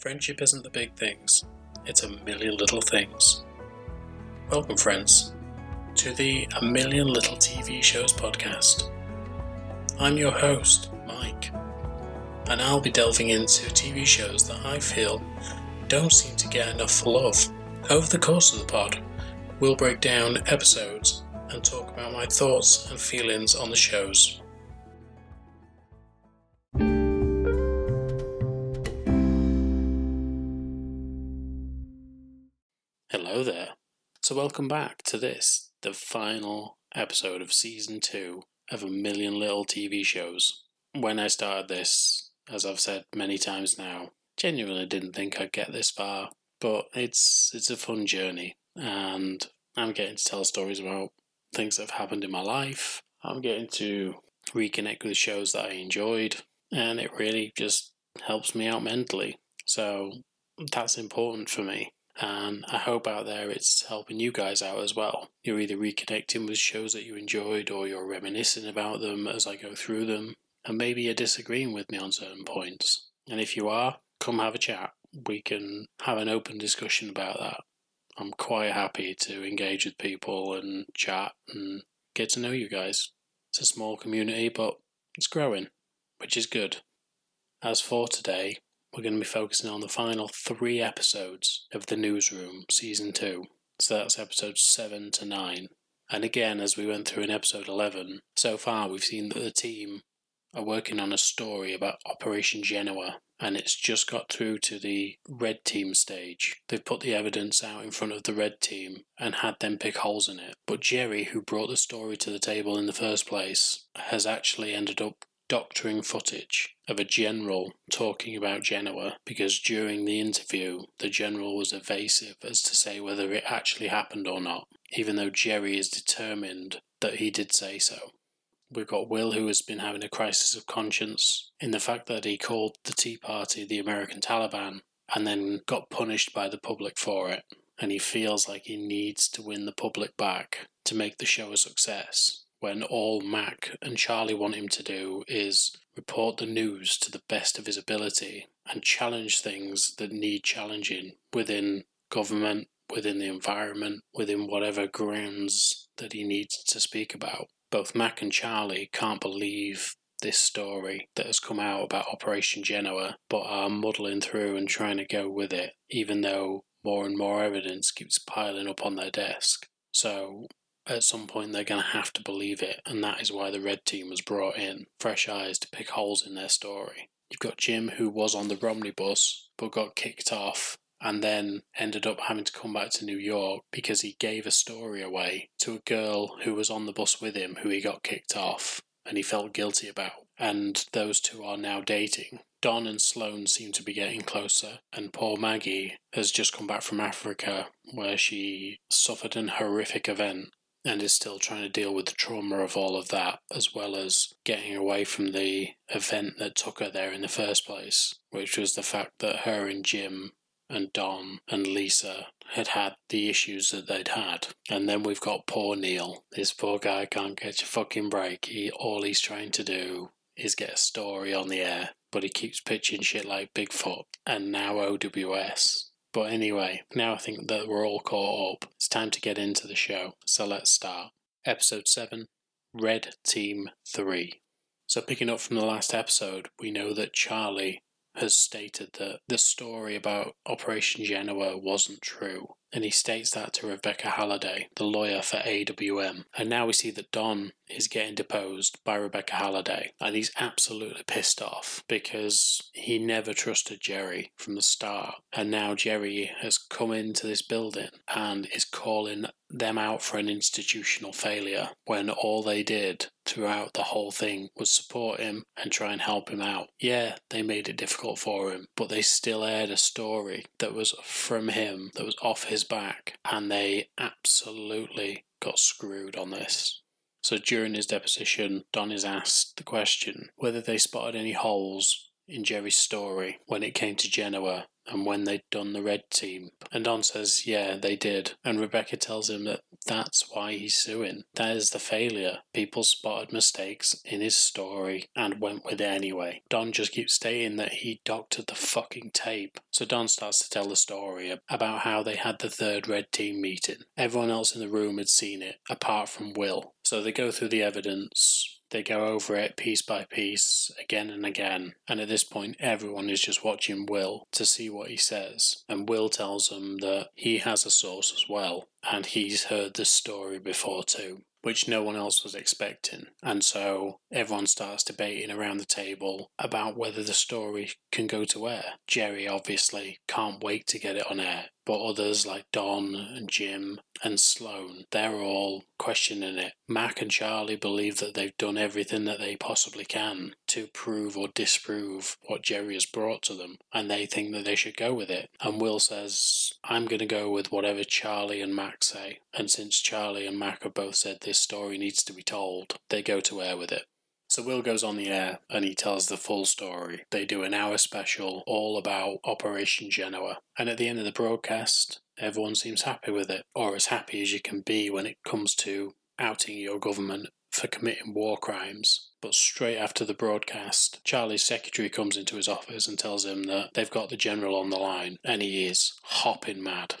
Friendship isn't the big things, it's a million little things. Welcome, friends, to the A Million Little TV Shows podcast. I'm your host, Mike, and I'll be delving into TV shows that I feel don't seem to get enough love. Over the course of the pod, we'll break down episodes and talk about my thoughts and feelings on the shows. So, welcome back to this, the final episode of season two of a million little TV shows. When I started this, as I've said many times now, genuinely didn't think I'd get this far, but it's it's a fun journey, and I'm getting to tell stories about things that have happened in my life. I'm getting to reconnect with shows that I enjoyed, and it really just helps me out mentally. So that's important for me. And I hope out there it's helping you guys out as well. You're either reconnecting with shows that you enjoyed or you're reminiscing about them as I go through them. And maybe you're disagreeing with me on certain points. And if you are, come have a chat. We can have an open discussion about that. I'm quite happy to engage with people and chat and get to know you guys. It's a small community, but it's growing, which is good. As for today, we're going to be focusing on the final three episodes of The Newsroom Season 2. So that's episodes 7 to 9. And again, as we went through in episode 11, so far we've seen that the team are working on a story about Operation Genoa, and it's just got through to the red team stage. They've put the evidence out in front of the red team and had them pick holes in it. But Jerry, who brought the story to the table in the first place, has actually ended up doctoring footage of a general talking about Genoa because during the interview, the general was evasive as to say whether it actually happened or not, even though Jerry is determined that he did say so. We've got Will, who has been having a crisis of conscience in the fact that he called the Tea Party the American Taliban and then got punished by the public for it. And he feels like he needs to win the public back to make the show a success when all Mac and Charlie want him to do is report the news to the best of his ability and challenge things that need challenging within government, within the environment, within whatever grounds that he needs to speak about. Both Mac and Charlie can't believe this story that has come out about Operation Genoa, but are muddling through and trying to go with it, even though more and more evidence keeps piling up on their desk. So at some point they're going to have to believe it, and that is why the red team was brought in fresh eyes to pick holes in their story. You've got Jim, who was on the Romney bus but got kicked off and then ended up having to come back to New York because he gave a story away to a girl who was on the bus with him who he got kicked off and he felt guilty about. And those two are now dating. Don and Sloan seem to be getting closer, and poor Maggie has just come back from Africa where she suffered an horrific event and is still trying to deal with the trauma of all of that, as well as getting away from the event that took her there in the first place, which was the fact that her and Jim and Don and Lisa had had the issues that they'd had. And then we've got poor Neal. This poor guy can't catch a fucking break. He all he's trying to do is get a story on the air, but he keeps pitching shit like Bigfoot and now OWS but anyway, now I think that we're all caught up. It's time to get into the show. So let's start. Episode 7 Red Team 3. So, picking up from the last episode, we know that Charlie has stated that the story about Operation Genoa wasn't true, and he states that to Rebecca Halliday, the lawyer for AWM. And now we see that Don is getting deposed by Rebecca Halliday, and he's absolutely pissed off because he never trusted Jerry from the start. And now Jerry has come into this building and is calling them out for an institutional failure when all they did throughout the whole thing was support him and try and help him out. Yeah, they made it difficult for him, but they still aired a story that was from him, that was off his back, and they absolutely got screwed on this. So during his deposition, Don is asked the question whether they spotted any holes in Jerry's story when it came to Genoa and when they'd done the red team. And Don says, yeah, they did. And Rebecca tells him that that's why he's suing. That is the failure. People spotted mistakes in his story and went with it anyway. Don just keeps stating that he doctored the fucking tape. So Don starts to tell the story about how they had the third red team meeting. Everyone else in the room had seen it, apart from Will. So they go through the evidence, they go over it piece by piece, again and again, and at this point, everyone is just watching Will to see what he says. And Will tells them that he has a source as well, and he's heard this story before too which no one else was expecting. And so everyone starts debating around the table about whether the story can go to air. Jerry obviously can't wait to get it on air, but others like Don and Jim and Sloan, they're all questioning it. Mac and Charlie believe that they've done everything that they possibly can to prove or disprove what Jerry has brought to them, and they think that they should go with it. And Will says, I'm going to go with whatever Charlie and Mac say. And since Charlie and Mac have both said this story needs to be told, they go to air with it. So Will goes on the air and he tells the full story. They do an hour special all about Operation Genoa. And at the end of the broadcast, everyone seems happy with it, or as happy as you can be when it comes to outing your government for committing war crimes. But straight after the broadcast, Charlie's secretary comes into his office and tells him that they've got the general on the line, and he is hopping mad.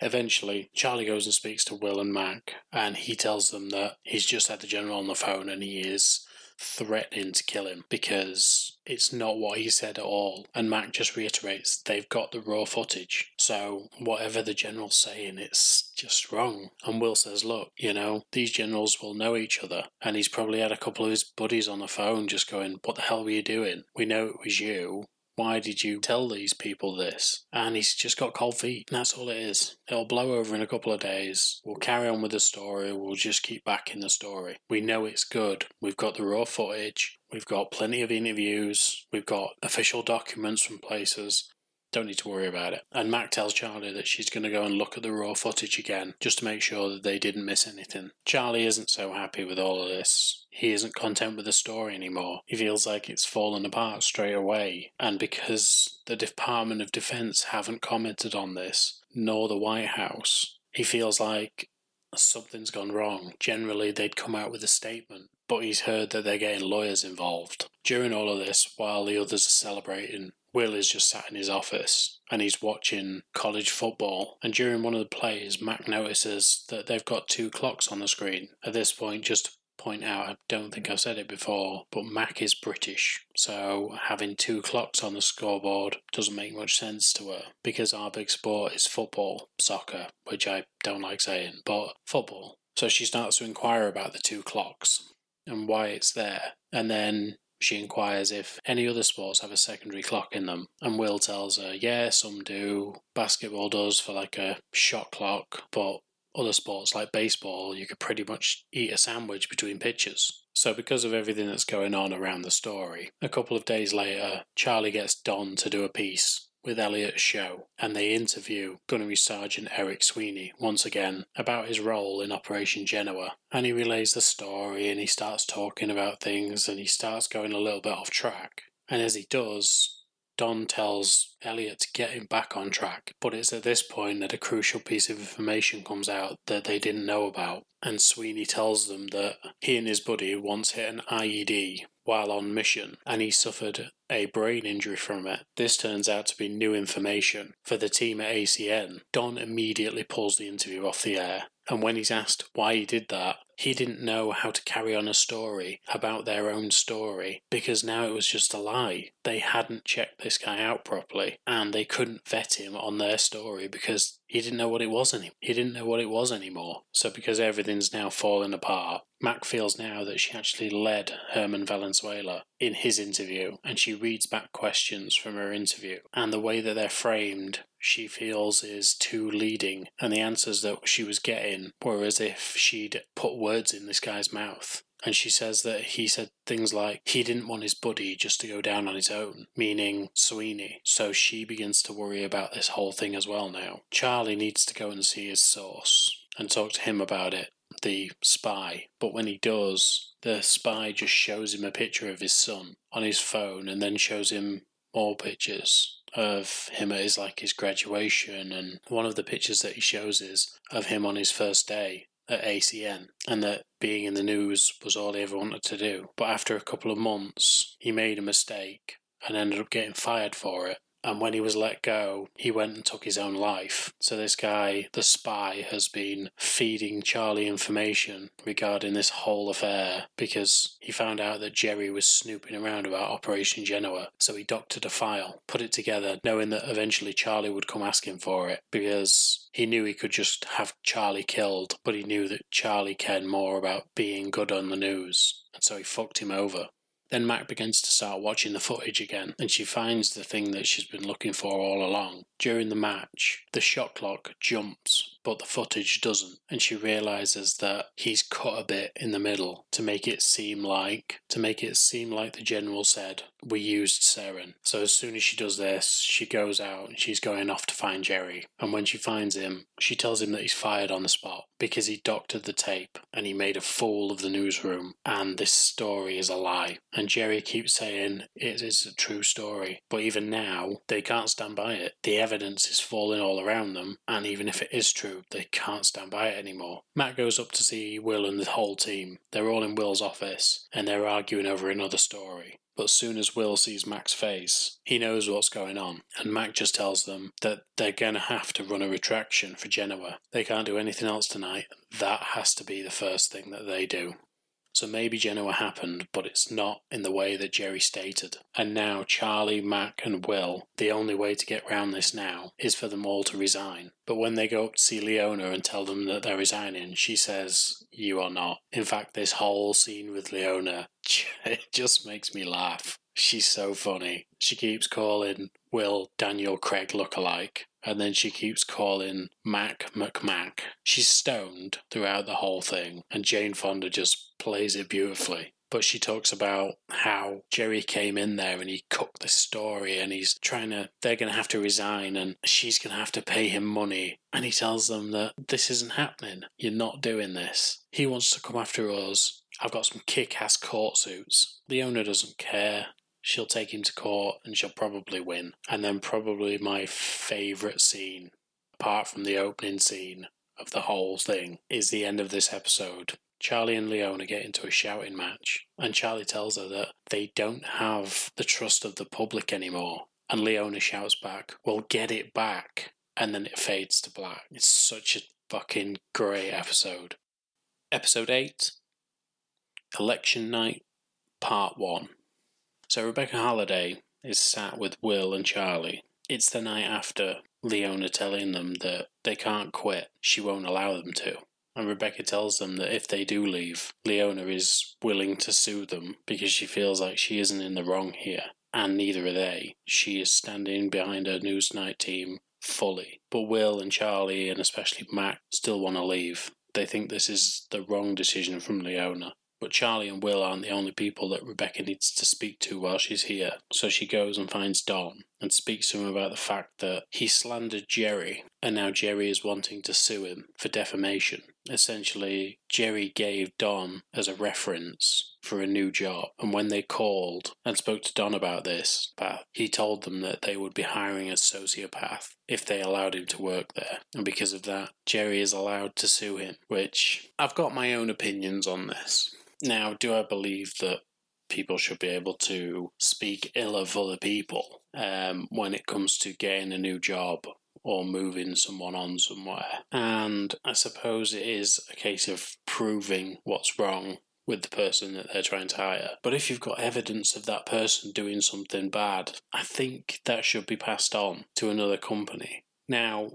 Eventually, Charlie goes and speaks to Will and Mac, and he tells them that he's just had the general on the phone and he is threatening to kill him because it's not what he said at all. And Mac just reiterates they've got the raw footage. So whatever the general's saying, it's just wrong. And Will says, Look, you know, these generals will know each other. And he's probably had a couple of his buddies on the phone just going, What the hell were you doing? We know it was you. Why did you tell these people this? And he's just got cold feet. that's all it is. It'll blow over in a couple of days. We'll carry on with the story. We'll just keep backing the story. We know it's good. We've got the raw footage. We've got plenty of interviews. We've got official documents from places. Don't need to worry about it. And Mac tells Charlie that she's going to go and look at the raw footage again, just to make sure that they didn't miss anything. Charlie isn't so happy with all of this. He isn't content with the story anymore. He feels like it's fallen apart straight away. And because the Department of Defense haven't commented on this, nor the White House, he feels like something's gone wrong. Generally, they'd come out with a statement, but he's heard that they're getting lawyers involved. During all of this, while the others are celebrating, Will is just sat in his office and he's watching college football. And during one of the plays, Mac notices that they've got two clocks on the screen. At this point, just to point out, I don't think I've said it before, but Mac is British. So having two clocks on the scoreboard doesn't make much sense to her because our big sport is football, soccer, which I don't like saying, but football. So she starts to inquire about the two clocks and why it's there. And then she inquires if any other sports have a secondary clock in them, and Will tells her, yeah, some do. Basketball does for like a shot clock, but other sports like baseball, you could pretty much eat a sandwich between pitches. So, because of everything that's going on around the story, a couple of days later, Charlie gets Don to do a piece with Elliot's show, and they interview Gunnery Sergeant Eric Sweeney once again about his role in Operation Genoa. And he relays the story and he starts talking about things and he starts going a little bit off track. And as he does, Don tells Elliot to get him back on track, but it's at this point that a crucial piece of information comes out that they didn't know about. And Sweeney tells them that he and his buddy once hit an IED while on mission and he suffered a brain injury from it. This turns out to be new information for the team at ACN. Don immediately pulls the interview off the air, and when he's asked why he did that, he didn't know how to carry on a story about their own story because now it was just a lie. They hadn't checked this guy out properly and they couldn't vet him on their story because he didn't know what it was any he didn't know what it was anymore. So because everything's now falling apart, Mac feels now that she actually led Herman Valenzuela in his interview and she reads back questions from her interview and the way that they're framed she feels is too leading and the answers that she was getting were as if she'd put words in this guy's mouth and she says that he said things like he didn't want his buddy just to go down on his own, meaning Sweeney. So she begins to worry about this whole thing as well now. Charlie needs to go and see his source and talk to him about it, the spy. But when he does, the spy just shows him a picture of his son on his phone and then shows him more pictures of him at his like his graduation, and one of the pictures that he shows is of him on his first day at ACN, and that being in the news was all he ever wanted to do. But after a couple of months, he made a mistake and ended up getting fired for it. And when he was let go, he went and took his own life. So, this guy, the spy, has been feeding Charlie information regarding this whole affair because he found out that Jerry was snooping around about Operation Genoa. So, he doctored a file, put it together, knowing that eventually Charlie would come asking for it because he knew he could just have Charlie killed, but he knew that Charlie cared more about being good on the news. And so he fucked him over. Then Mac begins to start watching the footage again, and she finds the thing that she's been looking for all along. During the match, the shot clock jumps, but the footage doesn't, and she realizes that he's cut a bit in the middle to make it seem like to make it seem like the general said we used sarin. So as soon as she does this, she goes out and she's going off to find Jerry. And when she finds him, she tells him that he's fired on the spot because he doctored the tape and he made a fool of the newsroom and this story is a lie. And Jerry keeps saying it is a true story, but even now they can't stand by it. The evidence is falling all around them, and even if it is true, they can't stand by it anymore. Mac goes up to see Will and the whole team. They're all in Will's office and they're arguing over another story. But soon as Will sees Mac's face, he knows what's going on, and Mac just tells them that they're going to have to run a retraction for Genoa. They can't do anything else tonight. That has to be the first thing that they do. So maybe Genoa happened, but it's not in the way that Jerry stated. And now Charlie, Mac, and Will, the only way to get round this now is for them all to resign. But when they go up to see Leona and tell them that they're resigning, she says, You are not. In fact, this whole scene with Leona it just makes me laugh. She's so funny. She keeps calling Will Daniel Craig look-alike, and then she keeps calling Mac McMac. She's stoned throughout the whole thing, and Jane Fonda just plays it beautifully. But she talks about how Jerry came in there and he cooked the story and he's trying to, they're going to have to resign and she's going to have to pay him money. And he tells them that this isn't happening. You're not doing this. He wants to come after us. I've got some kick ass court suits. The owner doesn't care. She'll take him to court and she'll probably win. And then, probably my favourite scene, apart from the opening scene of the whole thing, is the end of this episode. Charlie and Leona get into a shouting match, and Charlie tells her that they don't have the trust of the public anymore. And Leona shouts back, Well, get it back. And then it fades to black. It's such a fucking great episode. Episode 8 Election Night, Part 1. So Rebecca Halliday is sat with Will and Charlie. It's the night after Leona telling them that they can't quit, she won't allow them to. And Rebecca tells them that if they do leave, Leona is willing to sue them because she feels like she isn't in the wrong here, and neither are they. She is standing behind her Newsnight team fully. But Will and Charlie, and especially Mac, still want to leave. They think this is the wrong decision from Leona. But Charlie and Will aren't the only people that Rebecca needs to speak to while she's here. So she goes and finds Don and speaks to him about the fact that he slandered Jerry, and now Jerry is wanting to sue him for defamation. Essentially, Jerry gave Don as a reference for a new job, and when they called and spoke to Don about this, he told them that they would be hiring a sociopath if they allowed him to work there. And because of that, Jerry is allowed to sue him, which I've got my own opinions on this. Now, do I believe that people should be able to speak ill of other people um, when it comes to getting a new job or moving someone on somewhere? And I suppose it is a case of proving what's wrong with the person that they're trying to hire. But if you've got evidence of that person doing something bad, I think that should be passed on to another company. Now,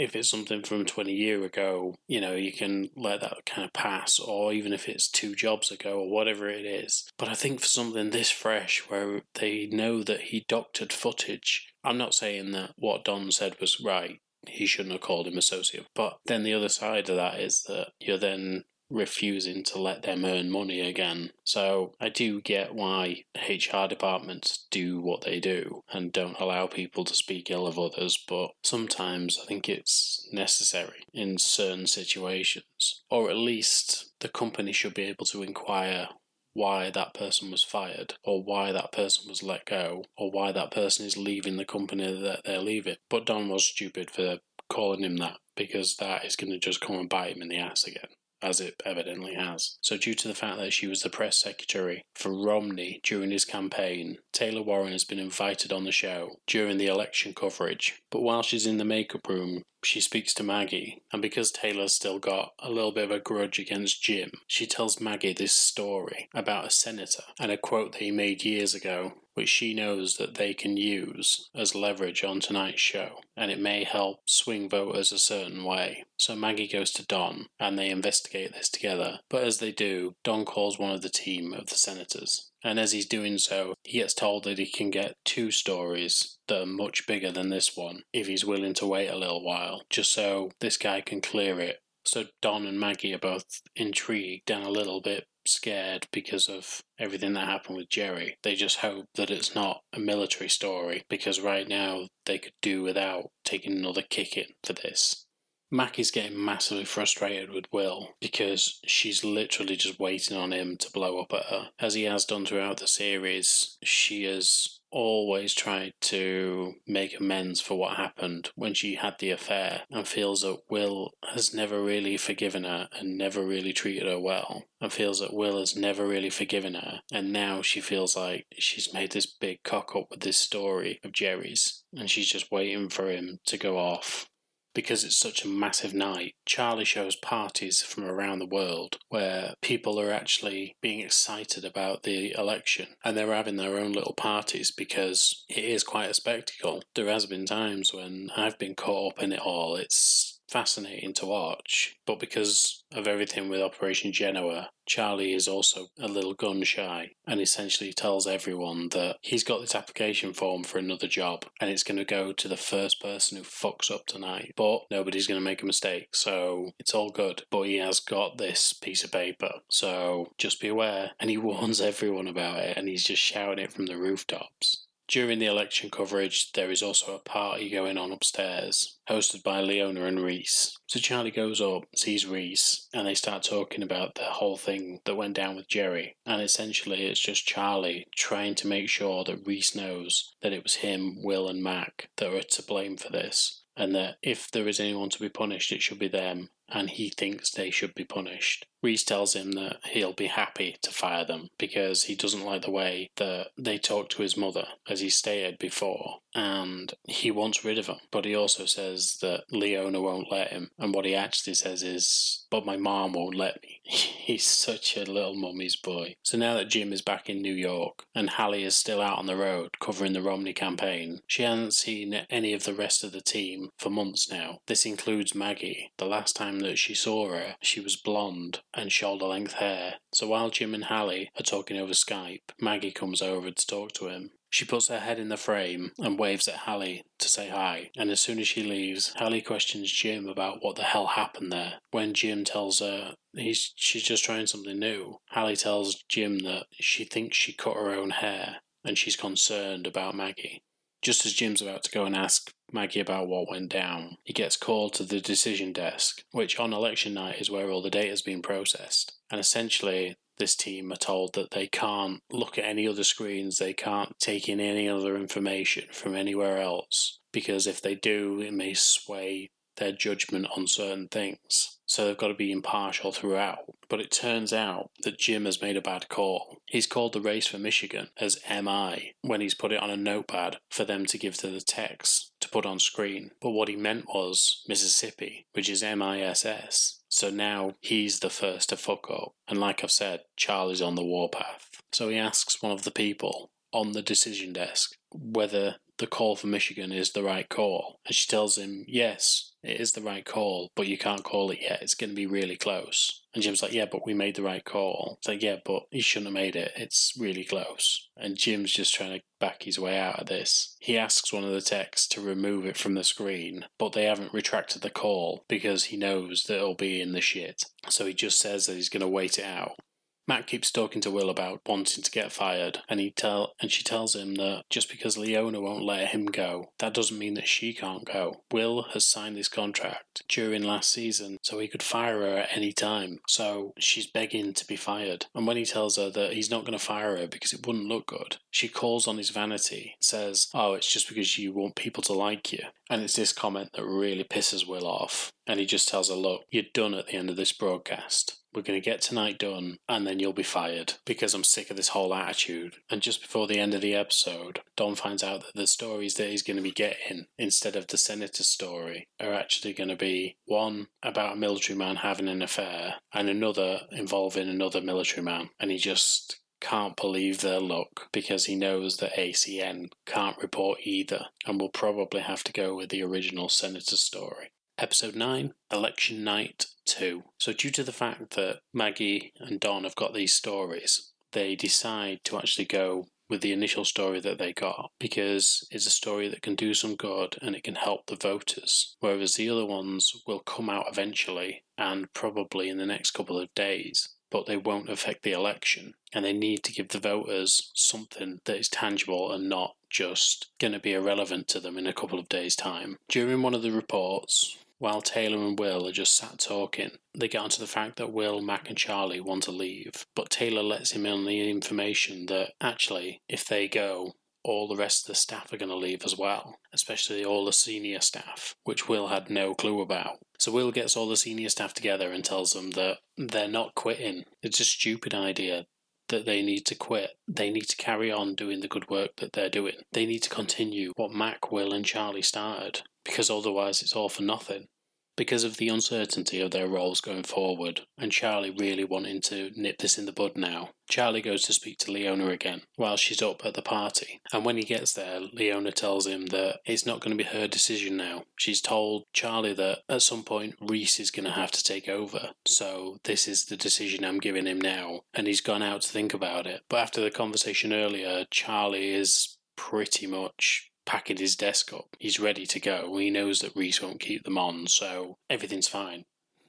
if it's something from 20 year ago, you know, you can let that kind of pass, or even if it's two jobs ago or whatever it is. But I think for something this fresh, where they know that he doctored footage, I'm not saying that what Don said was right. He shouldn't have called him associate. But then the other side of that is that you're then refusing to let them earn money again. So I do get why HR departments do what they do and don't allow people to speak ill of others, but sometimes I think it's necessary in certain situations. Or at least the company should be able to inquire why that person was fired or why that person was let go or why that person is leaving the company that they're leaving. But Don was stupid for calling him that because that is going to just come and bite him in the ass again as it evidently has. So, due to the fact that she was the press secretary for Romney during his campaign, Taylor Warren has been invited on the show during the election coverage. But while she's in the makeup room, she speaks to Maggie, and because Taylor's still got a little bit of a grudge against Jim, she tells Maggie this story about a senator and a quote that he made years ago, which she knows that they can use as leverage on tonight's show, and it may help swing voters a certain way. So Maggie goes to Don, and they investigate this together. But as they do, Don calls one of the team of the senators and as he's doing so, he gets told that he can get two stories that are much bigger than this one if he's willing to wait a little while, just so this guy can clear it. So Don and Maggie are both intrigued and a little bit scared because of everything that happened with Jerry. They just hope that it's not a military story because right now they could do without taking another kick in for this. Mackie's getting massively frustrated with Will because she's literally just waiting on him to blow up at her. As he has done throughout the series, she has always tried to make amends for what happened when she had the affair and feels that Will has never really forgiven her and never really treated her well and feels that Will has never really forgiven her and now she feels like she's made this big cock up with this story of Jerry's and she's just waiting for him to go off because it's such a massive night, Charlie shows parties from around the world where people are actually being excited about the election and they're having their own little parties because it is quite a spectacle. There has been times when I've been caught up in it all. It's fascinating to watch. But because of everything with Operation Genoa, Charlie is also a little gun shy and essentially tells everyone that he's got this application form for another job and it's going to go to the first person who fucks up tonight. But nobody's going to make a mistake, so it's all good. But he has got this piece of paper, so just be aware. And he warns everyone about it and he's just shouting it from the rooftops. During the election coverage, there is also a party going on upstairs, hosted by Leona and Reese. So Charlie goes up, sees Reese, and they start talking about the whole thing that went down with Jerry. And essentially, it's just Charlie trying to make sure that Reese knows that it was him, Will, and Mac that are to blame for this. And that if there is anyone to be punished, it should be them, and he thinks they should be punished. Reese tells him that he'll be happy to fire them because he doesn't like the way that they talk to his mother, as he stated before, and he wants rid of them. But he also says that Leona won't let him, and what he actually says is, But my mom won't let me. He's such a little mummy's boy. So now that Jim is back in New York and Hallie is still out on the road covering the Romney campaign, she hasn't seen any of the rest of the team for months now. This includes Maggie. The last time that she saw her, she was blonde and shoulder length hair. So while Jim and Hallie are talking over Skype, Maggie comes over to talk to him. She puts her head in the frame and waves at Hallie to say hi. And as soon as she leaves, Hallie questions Jim about what the hell happened there. When Jim tells her he's she's just trying something new, Hallie tells Jim that she thinks she cut her own hair and she's concerned about Maggie. Just as Jim's about to go and ask Maggie about what went down, he gets called to the decision desk, which on election night is where all the data has been processed. And essentially, this team are told that they can't look at any other screens, they can't take in any other information from anywhere else, because if they do, it may sway their judgment on certain things. So they've got to be impartial throughout. But it turns out that Jim has made a bad call. He's called the race for Michigan as MI when he's put it on a notepad for them to give to the techs to put on screen. But what he meant was Mississippi, which is MISS. So now he's the first to fuck up. And like I've said, Charlie's on the warpath. So he asks one of the people on the decision desk whether the call for Michigan is the right call. And she tells him, yes, it is the right call, but you can't call it yet. It's going to be really close. And Jim's like, yeah, but we made the right call. It's like, yeah, but you shouldn't have made it. It's really close. And Jim's just trying to back his way out of this. He asks one of the techs to remove it from the screen, but they haven't retracted the call because he knows that it'll be in the shit. So he just says that he's going to wait it out. Mac keeps talking to Will about wanting to get fired, and he tell and she tells him that just because Leona won't let him go, that doesn't mean that she can't go. Will has signed this contract during last season, so he could fire her at any time. So she's begging to be fired. And when he tells her that he's not going to fire her because it wouldn't look good, she calls on his vanity, says, "Oh, it's just because you want people to like you." And it's this comment that really pisses Will off. And he just tells her, Look, you're done at the end of this broadcast. We're going to get tonight done, and then you'll be fired because I'm sick of this whole attitude. And just before the end of the episode, Don finds out that the stories that he's going to be getting, instead of the senator's story, are actually going to be one about a military man having an affair, and another involving another military man. And he just can't believe their luck because he knows that ACN can't report either and will probably have to go with the original senator story. Episode 9 Election Night 2. So, due to the fact that Maggie and Don have got these stories, they decide to actually go with the initial story that they got because it's a story that can do some good and it can help the voters. Whereas the other ones will come out eventually and probably in the next couple of days, but they won't affect the election. And they need to give the voters something that is tangible and not just going to be irrelevant to them in a couple of days' time. During one of the reports, while Taylor and Will are just sat talking, they get onto the fact that Will, Mac, and Charlie want to leave, but Taylor lets him in on the information that actually, if they go, all the rest of the staff are going to leave as well, especially all the senior staff, which Will had no clue about. So Will gets all the senior staff together and tells them that they're not quitting. It's a stupid idea that they need to quit. They need to carry on doing the good work that they're doing. They need to continue what Mac, Will, and Charlie started because otherwise it's all for nothing. Because of the uncertainty of their roles going forward, and Charlie really wanting to nip this in the bud now, Charlie goes to speak to Leona again while she's up at the party. And when he gets there, Leona tells him that it's not going to be her decision now. She's told Charlie that at some point Reese is going to have to take over. So this is the decision I'm giving him now. And he's gone out to think about it. But after the conversation earlier, Charlie is pretty much packing his desk up. He's ready to go. He knows that Reese won't keep them on, so everything's fine.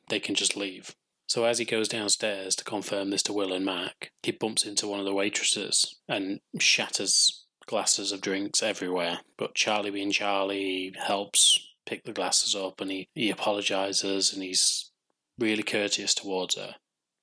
They can just leave. So as he goes downstairs to confirm this to Will and Mac, he bumps into one of the waitresses and shatters glasses of drinks everywhere. But Charlie being Charlie helps pick the glasses up and he, he apologises and he's really courteous towards her.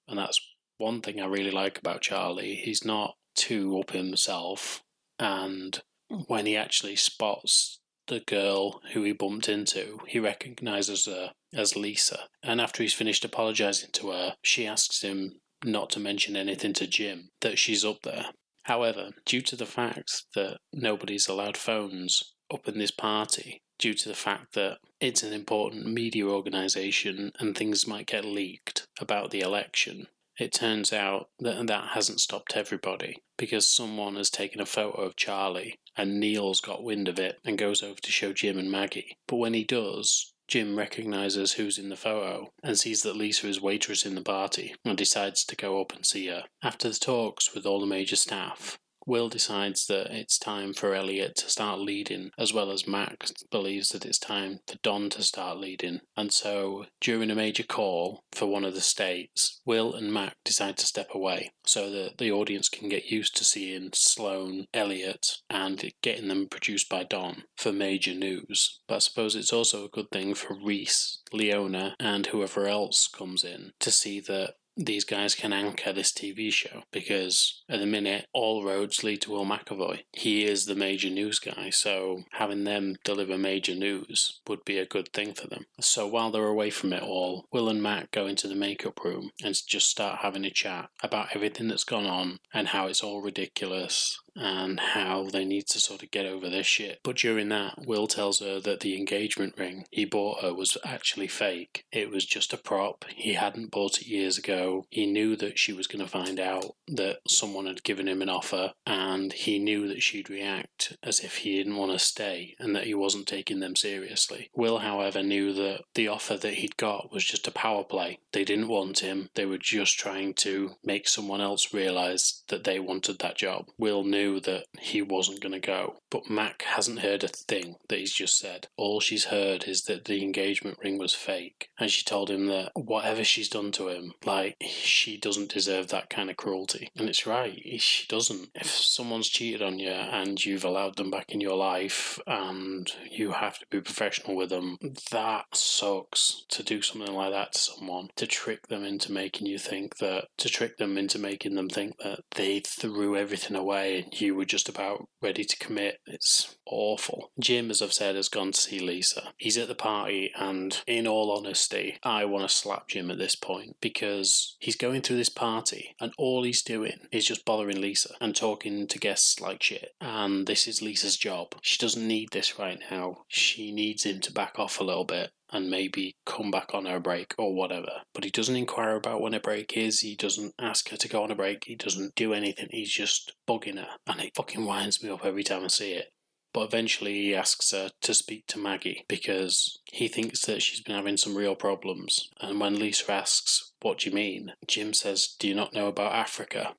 And that's one thing I really like about Charlie. He's not too up himself and when he actually spots the girl who he bumped into, he recognizes her as Lisa. And after he's finished apologizing to her, she asks him not to mention anything to Jim, that she's up there. However, due to the fact that nobody's allowed phones up in this party, due to the fact that it's an important media organisation and things might get leaked about the election, it turns out that that hasn't stopped everybody because someone has taken a photo of Charlie and Neal's got wind of it and goes over to show Jim and Maggie. But when he does, Jim recognizes who's in the photo and sees that Lisa is waitress in the party and decides to go up and see her. After the talks with all the major staff, Will decides that it's time for Elliot to start leading, as well as Max believes that it's time for Don to start leading. And so, during a major call for one of the states, Will and Mac decide to step away so that the audience can get used to seeing Sloan, Elliot, and getting them produced by Don for major news. But I suppose it's also a good thing for Reese, Leona, and whoever else comes in to see that these guys can anchor this TV show because at the minute all roads lead to Will McAvoy. He is the major news guy, so having them deliver major news would be a good thing for them. So while they're away from it all, Will and Mac go into the makeup room and just start having a chat about everything that's gone on and how it's all ridiculous and how they need to sort of get over this shit. But during that, Will tells her that the engagement ring he bought her was actually fake. It was just a prop. He hadn't bought it years ago. He knew that she was going to find out that someone had given him an offer, and he knew that she'd react as if he didn't want to stay and that he wasn't taking them seriously. Will, however, knew that the offer that he'd got was just a power play. They didn't want him, they were just trying to make someone else realize that they wanted that job. Will knew knew that he wasn't going to go. But Mac hasn't heard a thing that he's just said. All she's heard is that the engagement ring was fake. And she told him that whatever she's done to him, like, she doesn't deserve that kind of cruelty. And it's right, she doesn't. If someone's cheated on you and you've allowed them back in your life and you have to be professional with them, that sucks to do something like that to someone, to trick them into making you think that, to trick them into making them think that they threw everything away and you were just about ready to commit. It's awful. Jim, as I've said, has gone to see Lisa. He's at the party, and in all honesty, I want to slap Jim at this point because he's going through this party and all he's doing is just bothering Lisa and talking to guests like shit. And this is Lisa's job. She doesn't need this right now. She needs him to back off a little bit and maybe come back on her break or whatever. But he doesn't inquire about when a break is. He doesn't ask her to go on a break. He doesn't do anything. He's just bugging her. And it fucking winds me up every time I see it. But eventually he asks her to speak to Maggie because he thinks that she's been having some real problems. And when Lisa asks, What do you mean? Jim says, Do you not know about Africa?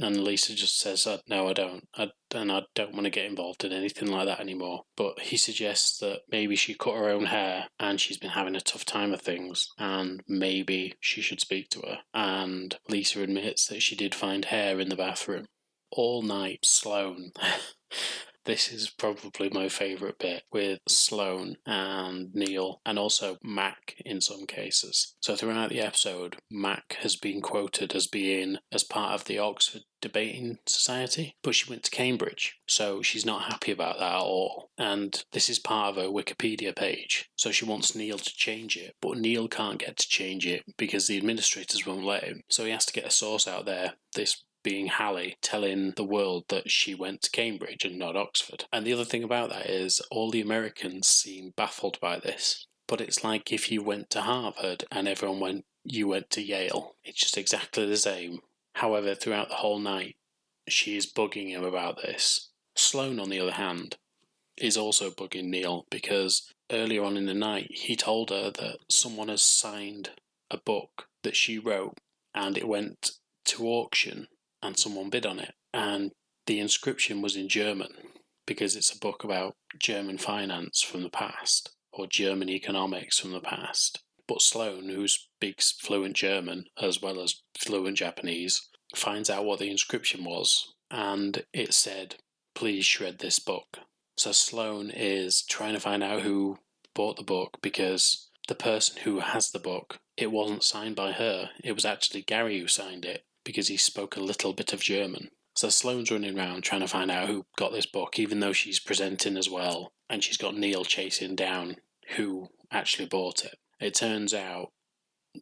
And Lisa just says, uh, No, I don't. I, and I don't want to get involved in anything like that anymore. But he suggests that maybe she cut her own hair and she's been having a tough time of things, and maybe she should speak to her. And Lisa admits that she did find hair in the bathroom. All night, Sloan. This is probably my favourite bit with Sloan and Neal, and also Mac in some cases. So, throughout the episode, Mac has been quoted as being as part of the Oxford Debating Society, but she went to Cambridge, so she's not happy about that at all. And this is part of her Wikipedia page, so she wants Neal to change it, but Neal can't get to change it because the administrators won't let him. So he has to get a source out there. This being Hallie telling the world that she went to Cambridge and not Oxford. And the other thing about that is all the Americans seem baffled by this. But it's like if you went to Harvard and everyone went, you went to Yale. It's just exactly the same. However, throughout the whole night, she is bugging him about this. Sloan, on the other hand, is also bugging Neal because earlier on in the night he told her that someone has signed a book that she wrote and it went to auction and someone bid on it. And the inscription was in German because it's a book about German finance from the past or German economics from the past. But Sloan, who speaks fluent German as well as fluent Japanese, finds out what the inscription was and it said, Please shred this book. So Sloan is trying to find out who bought the book because the person who has the book, it wasn't signed by her. It was actually Gary who signed it because he spoke a little bit of German. So Sloan's running around trying to find out who got this book, even though she's presenting as well, and she's got Neal chasing down who actually bought it. It turns out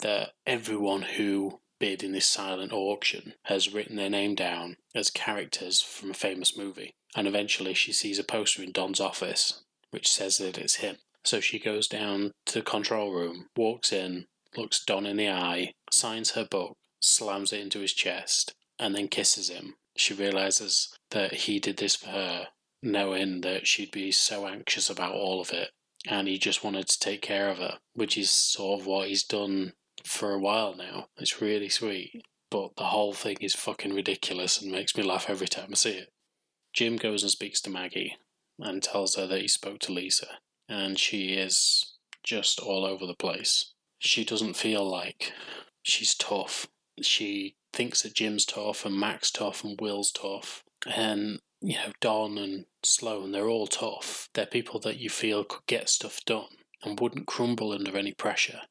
that everyone who bid in this silent auction has written their name down as characters from a famous movie. And eventually she sees a poster in Don's office which says that it's him. So she goes down to the control room, walks in, looks Don in the eye, signs her book, slams it into his chest, and then kisses him. She realizes that he did this for her, knowing that she'd be so anxious about all of it, and he just wanted to take care of her, which is sort of what he's done for a while now. It's really sweet, but the whole thing is fucking ridiculous and makes me laugh every time I see it. Jim goes and speaks to Maggie and tells her that he spoke to Lisa, and she is just all over the place. She doesn't feel like she's tough she thinks that Jim's tough and Mac's tough and Will's tough. And, you know, Don and Sloan, they're all tough. They're people that you feel could get stuff done and wouldn't crumble under any pressure.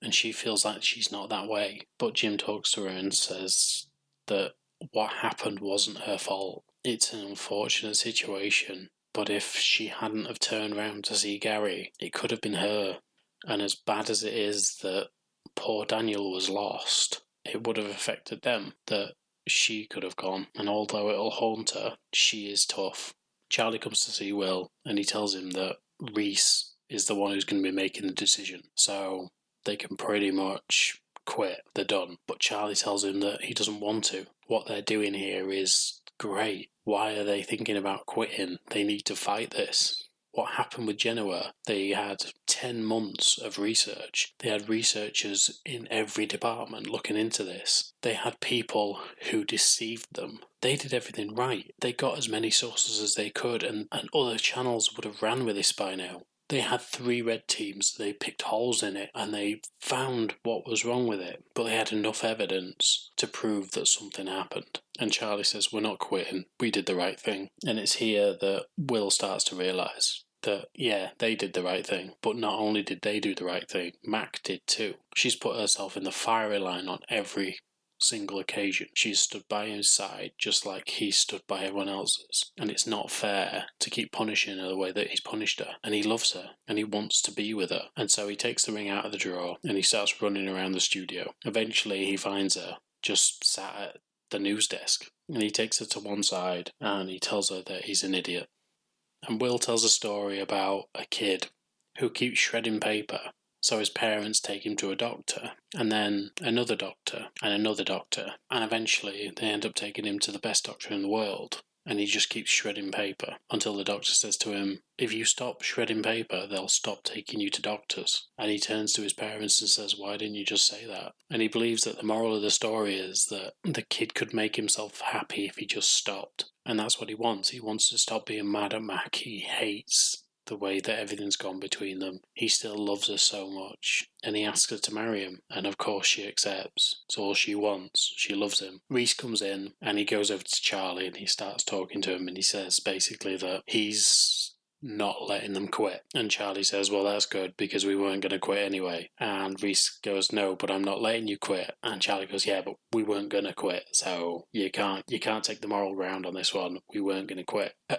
And she feels like she's not that way. But Jim talks to her and says that what happened wasn't her fault. It's an unfortunate situation. But if she hadn't have turned round to see Gary, it could have been her. And as bad as it is that poor Daniel was lost, it would have affected them that she could have gone. And although it'll haunt her, she is tough. Charlie comes to see Will and he tells him that Reese is the one who's going to be making the decision. So they can pretty much quit. They're done. But Charlie tells him that he doesn't want to. What they're doing here is great. Why are they thinking about quitting? They need to fight this. What happened with Genoa, they had 10 months of research. They had researchers in every department looking into this. They had people who deceived them. They did everything right. They got as many sources as they could, and, and other channels would have ran with this by now. They had three red teams, they picked holes in it, and they found what was wrong with it, but they had enough evidence to prove that something happened. And Charlie says, We're not quitting, we did the right thing. And it's here that Will starts to realise that, yeah, they did the right thing, but not only did they do the right thing, Mac did too. She's put herself in the firing line on every single occasion. She's stood by his side just like he stood by everyone else's. And it's not fair to keep punishing her the way that he's punished her. And he loves her and he wants to be with her. And so he takes the ring out of the drawer and he starts running around the studio. Eventually, he finds her just sat at the news desk and he takes her to one side and he tells her that he's an idiot. And Will tells a story about a kid who keeps shredding paper so his parents take him to a doctor, and then another doctor, and another doctor, and eventually they end up taking him to the best doctor in the world. And he just keeps shredding paper until the doctor says to him, If you stop shredding paper, they'll stop taking you to doctors. And he turns to his parents and says, Why didn't you just say that? And he believes that the moral of the story is that the kid could make himself happy if he just stopped. And that's what he wants. He wants to stop being mad at Mac. He hates the way that everything's gone between them. He still loves her so much, and he asks her to marry him, and of course she accepts. It's all she wants. She loves him. Reese comes in, and he goes over to Charlie, and he starts talking to him, and he says basically that he's not letting them quit. And Charlie says, Well, that's good because we weren't going to quit anyway. And Reese goes, No, but I'm not letting you quit. And Charlie goes, Yeah, but we weren't going to quit. So you can't, you can't take the moral ground on this one. We weren't going to quit.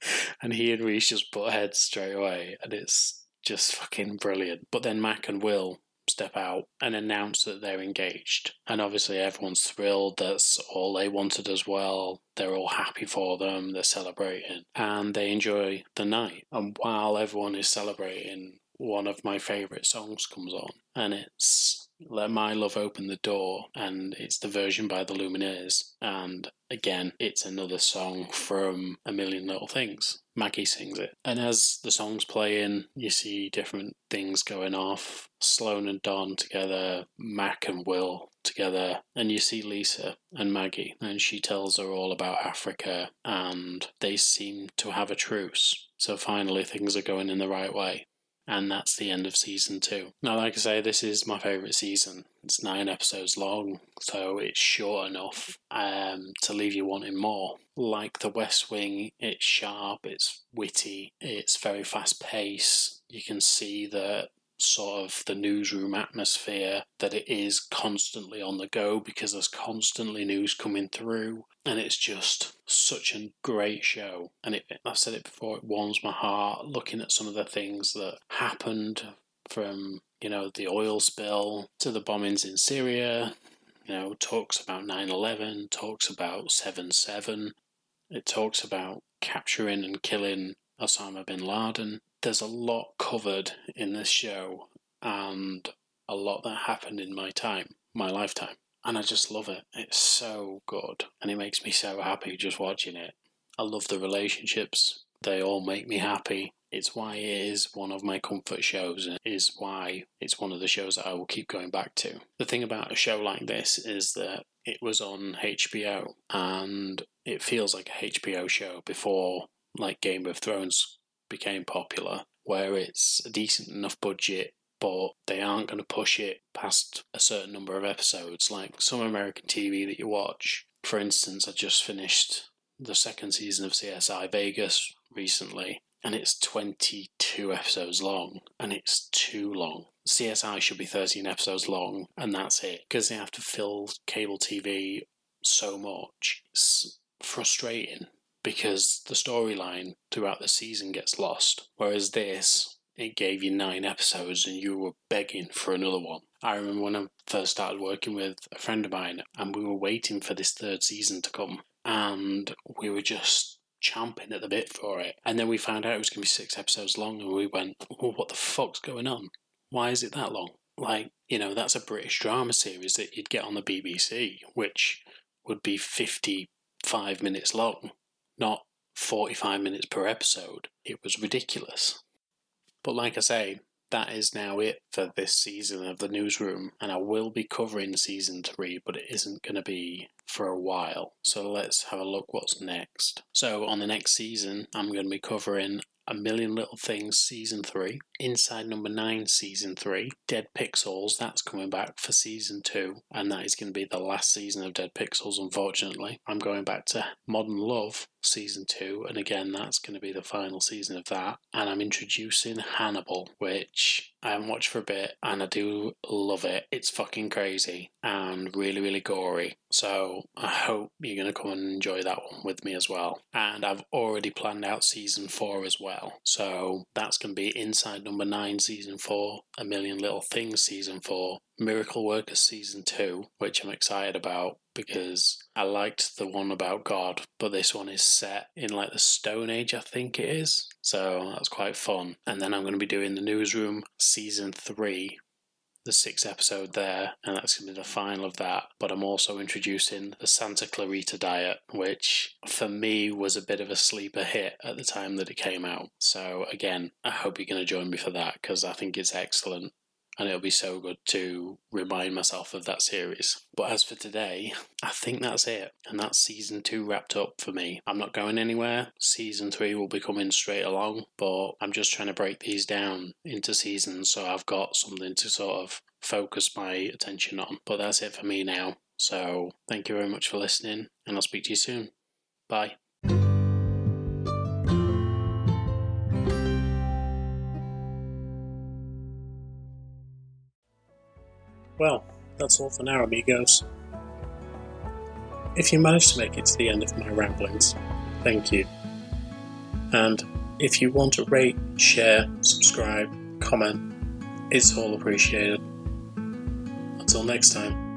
and he and Reese just butt heads straight away, and it's just fucking brilliant. But then Mac and Will step out and announce that they're engaged. And obviously, everyone's thrilled. That's all they wanted as well. They're all happy for them. They're celebrating and they enjoy the night. And while everyone is celebrating, one of my favourite songs comes on, and it's let My Love Open the Door, and it's the version by the Lumineers. And again, it's another song from A Million Little Things. Maggie sings it. And as the song's playing, you see different things going off. Sloan and Don together, Mac and Will together, and you see Lisa and Maggie, and she tells her all about Africa, and they seem to have a truce. So finally, things are going in the right way and that's the end of season two. Now, like I say, this is my favourite season. It's nine episodes long, so it's short enough um, to leave you wanting more. Like The West Wing, it's sharp, it's witty, it's very fast paced. You can see that sort of the newsroom atmosphere that it is constantly on the go because there's constantly news coming through and it's just such a great show. And it I've said it before it warms my heart looking at some of the things that happened from you know the oil spill to the bombings in Syria you know talks about 9/11 talks about 7/7 it talks about capturing and killing Osama bin Laden. There's a lot covered in this show and a lot that happened in my time, my lifetime. And I just love it. It's so good. And it makes me so happy just watching it. I love the relationships. They all make me happy. It's why it is one of my comfort shows and is why it's one of the shows that I will keep going back to. The thing about a show like this is that it was on HBO and it feels like a HBO show before like Game of Thrones became popular, where it's a decent enough budget, but they aren't going to push it past a certain number of episodes. Like some American TV that you watch, for instance, I just finished the second season of CSI Vegas recently, and it's 22 episodes long, and it's too long. CSI should be 13 episodes long, and that's it, because they have to fill cable TV so much. It's frustrating because the storyline throughout the season gets lost. Whereas this, it gave you nine episodes and you were begging for another one. I remember when I first started working with a friend of mine and we were waiting for this third season to come and we were just champing at the bit for it. And then we found out it was going to be six episodes long and we went, well, what the fuck's going on? Why is it that long? Like, you know, that's a British drama series that you'd get on the BBC, which would be 55 minutes long not 45 minutes per episode. It was ridiculous. But like I say, that is now it for this season of the newsroom, and I will be covering season three, but it isn't going to be for a while. So let's have a look what's next. So, on the next season, I'm going to be covering a Million Little Things Season 3, Inside Number 9 Season 3, Dead Pixels, that's coming back for Season 2, and that is going to be the last season of Dead Pixels, unfortunately. I'm going back to Modern Love Season 2, and again, that's going to be the final season of that. And I'm introducing Hannibal, which I haven't watched for a bit, and I do love it. It's fucking crazy and really, really gory. So I hope you're going to come and enjoy that one with me as well. And I've already planned out season four as well. So that's going to be Inside Number Nine, season four, A Million Little Things, season four, Miracle Workers season two, which I'm excited about because I liked the one about God, but this one is set in like the Stone Age, I think it is. So that's quite fun. And then I'm going to be doing the Newsroom season three, the sixth episode there, and that's going to be the final of that. But I'm also introducing the Santa Clarita Diet, which for me was a bit of a sleeper hit at the time that it came out. So again, I hope you're going to join me for that because I think it's excellent and it'll be so good to remind myself of that series. But as for today, I think that's it, and that's season two wrapped up for me. I'm not going anywhere. Season three will be coming straight along, but I'm just trying to break these down into seasons so I've got something to sort of focus my attention on. But that's it for me now. So thank you very much for listening, and I'll speak to you soon. Bye. Well, that's all for now, amigos. If you managed to make it to the end of my ramblings, thank you. And if you want to rate, share, subscribe, comment, it's all appreciated. Until next time.